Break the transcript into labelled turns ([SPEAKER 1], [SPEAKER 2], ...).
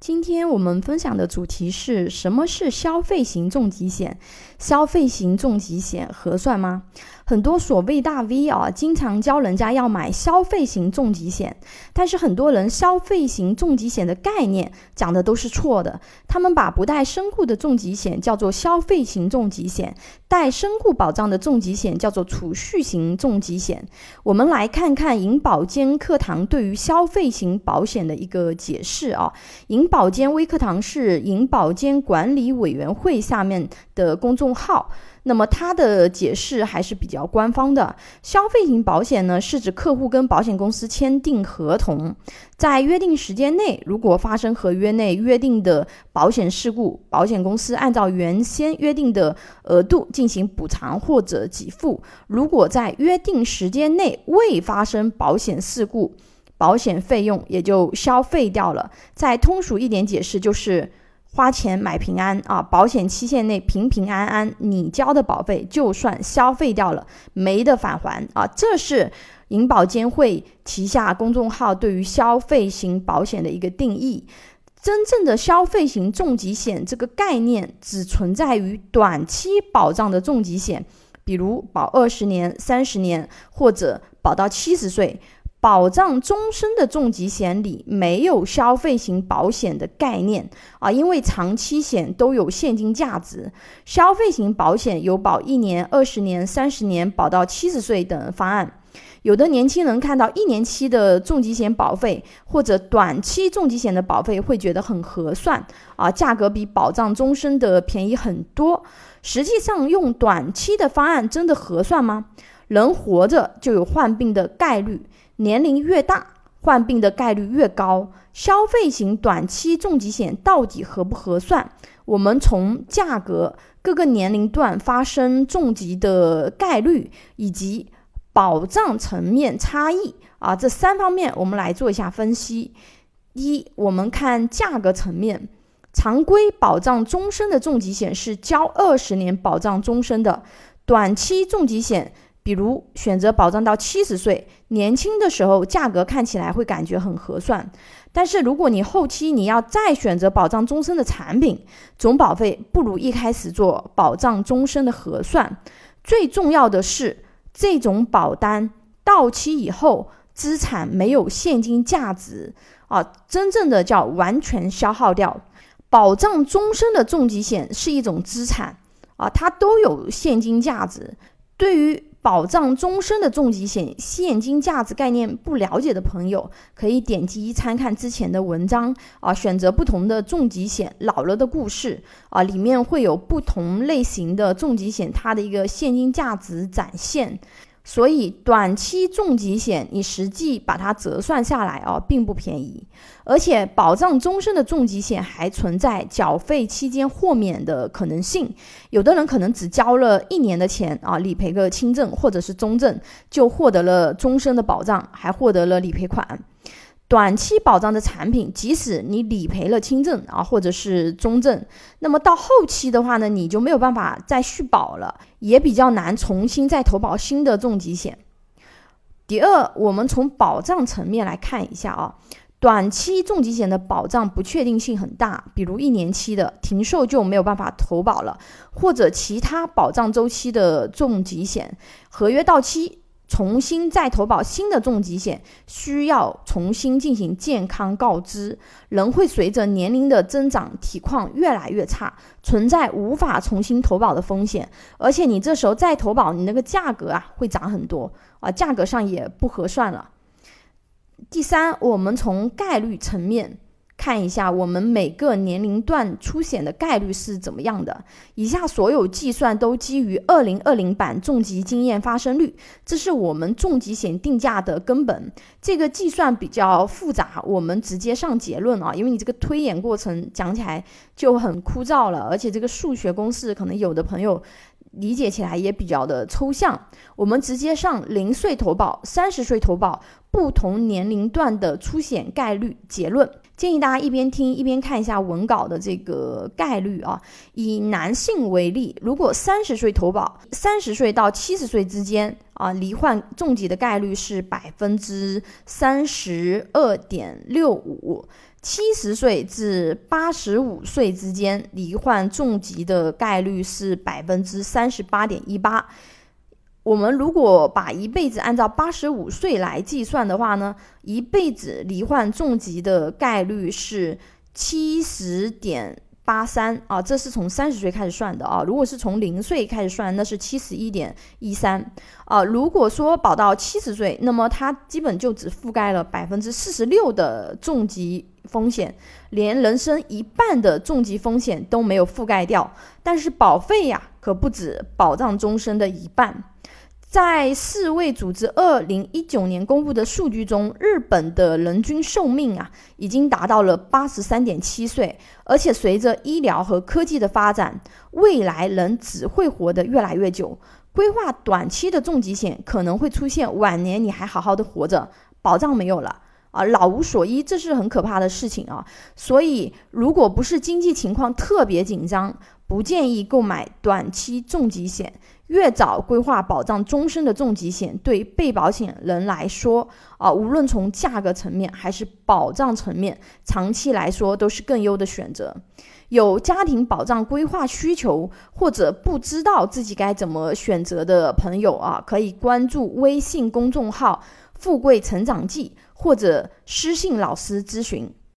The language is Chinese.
[SPEAKER 1] 今天我们分享的主题是什么是消费型重疾险？消费型重疾险合算吗？很多所谓大 V 啊，经常教人家要买消费型重疾险，但是很多人消费型重疾险的概念讲的都是错的。他们把不带身故的重疾险叫做消费型重疾险，带身故保障的重疾险叫做储蓄型重疾险。我们来看看银保监课堂对于消费型保险的一个解释啊。银保监微课堂是银保监管理委员会下面的公众号。那么它的解释还是比较官方的。消费型保险呢，是指客户跟保险公司签订合同，在约定时间内，如果发生合约内约定的保险事故，保险公司按照原先约定的额度进行补偿或者给付；如果在约定时间内未发生保险事故，保险费用也就消费掉了。再通俗一点解释就是。花钱买平安啊！保险期限内平平安安，你交的保费就算消费掉了，没得返还啊！这是银保监会旗下公众号对于消费型保险的一个定义。真正的消费型重疾险这个概念只存在于短期保障的重疾险，比如保二十年、三十年，或者保到七十岁。保障终身的重疾险里没有消费型保险的概念啊，因为长期险都有现金价值，消费型保险有保一年、二十年、三十年，保到七十岁等方案。有的年轻人看到一年期的重疾险保费或者短期重疾险的保费，会觉得很合算啊，价格比保障终身的便宜很多。实际上，用短期的方案真的合算吗？人活着就有患病的概率。年龄越大，患病的概率越高。消费型短期重疾险到底合不合算？我们从价格、各个年龄段发生重疾的概率以及保障层面差异啊这三方面，我们来做一下分析。一，我们看价格层面，常规保障终身的重疾险是交二十年保障终身的，短期重疾险。比如选择保障到七十岁，年轻的时候价格看起来会感觉很合算，但是如果你后期你要再选择保障终身的产品，总保费不如一开始做保障终身的合算。最重要的是，这种保单到期以后，资产没有现金价值啊，真正的叫完全消耗掉。保障终身的重疾险是一种资产啊，它都有现金价值。对于保障终身的重疾险现金价值概念不了解的朋友，可以点击参看之前的文章啊，选择不同的重疾险老了的故事啊，里面会有不同类型的重疾险它的一个现金价值展现。所以，短期重疾险你实际把它折算下来哦，并不便宜。而且，保障终身的重疾险还存在缴费期间豁免的可能性。有的人可能只交了一年的钱啊，理赔个轻症或者是中症，就获得了终身的保障，还获得了理赔款。短期保障的产品，即使你理赔了轻症啊，或者是中症，那么到后期的话呢，你就没有办法再续保了，也比较难重新再投保新的重疾险。第二，我们从保障层面来看一下啊，短期重疾险的保障不确定性很大，比如一年期的停售就没有办法投保了，或者其他保障周期的重疾险合约到期。重新再投保新的重疾险，需要重新进行健康告知。人会随着年龄的增长，体况越来越差，存在无法重新投保的风险。而且你这时候再投保，你那个价格啊会涨很多啊，价格上也不合算了。第三，我们从概率层面。看一下我们每个年龄段出险的概率是怎么样的。以下所有计算都基于二零二零版重疾经验发生率，这是我们重疾险定价的根本。这个计算比较复杂，我们直接上结论啊，因为你这个推演过程讲起来就很枯燥了，而且这个数学公式可能有的朋友理解起来也比较的抽象。我们直接上零岁投保、三十岁投保不同年龄段的出险概率结论。建议大家一边听一边看一下文稿的这个概率啊。以男性为例，如果三十岁投保，三十岁到七十岁之间啊，罹患重疾的概率是百分之三十二点六五；七十岁至八十五岁之间罹患重疾的概率是百分之三十八点一八。我们如果把一辈子按照八十五岁来计算的话呢，一辈子罹患重疾的概率是七十点八三啊，这是从三十岁开始算的啊。如果是从零岁开始算，那是七十一点一三啊。如果说保到七十岁，那么它基本就只覆盖了百分之四十六的重疾风险，连人生一半的重疾风险都没有覆盖掉。但是保费呀，可不止保障终身的一半。在世卫组织二零一九年公布的数据中，日本的人均寿命啊，已经达到了八十三点七岁，而且随着医疗和科技的发展，未来人只会活得越来越久。规划短期的重疾险可能会出现晚年你还好好的活着，保障没有了啊，老无所依，这是很可怕的事情啊。所以，如果不是经济情况特别紧张，不建议购买短期重疾险。越早规划保障终身的重疾险，对被保险人来说，啊，无论从价格层面还是保障层面，长期来说都是更优的选择。有家庭保障规划需求或者不知道自己该怎么选择的朋友啊，可以关注微信公众号“富贵成长记”或者私信老师咨询。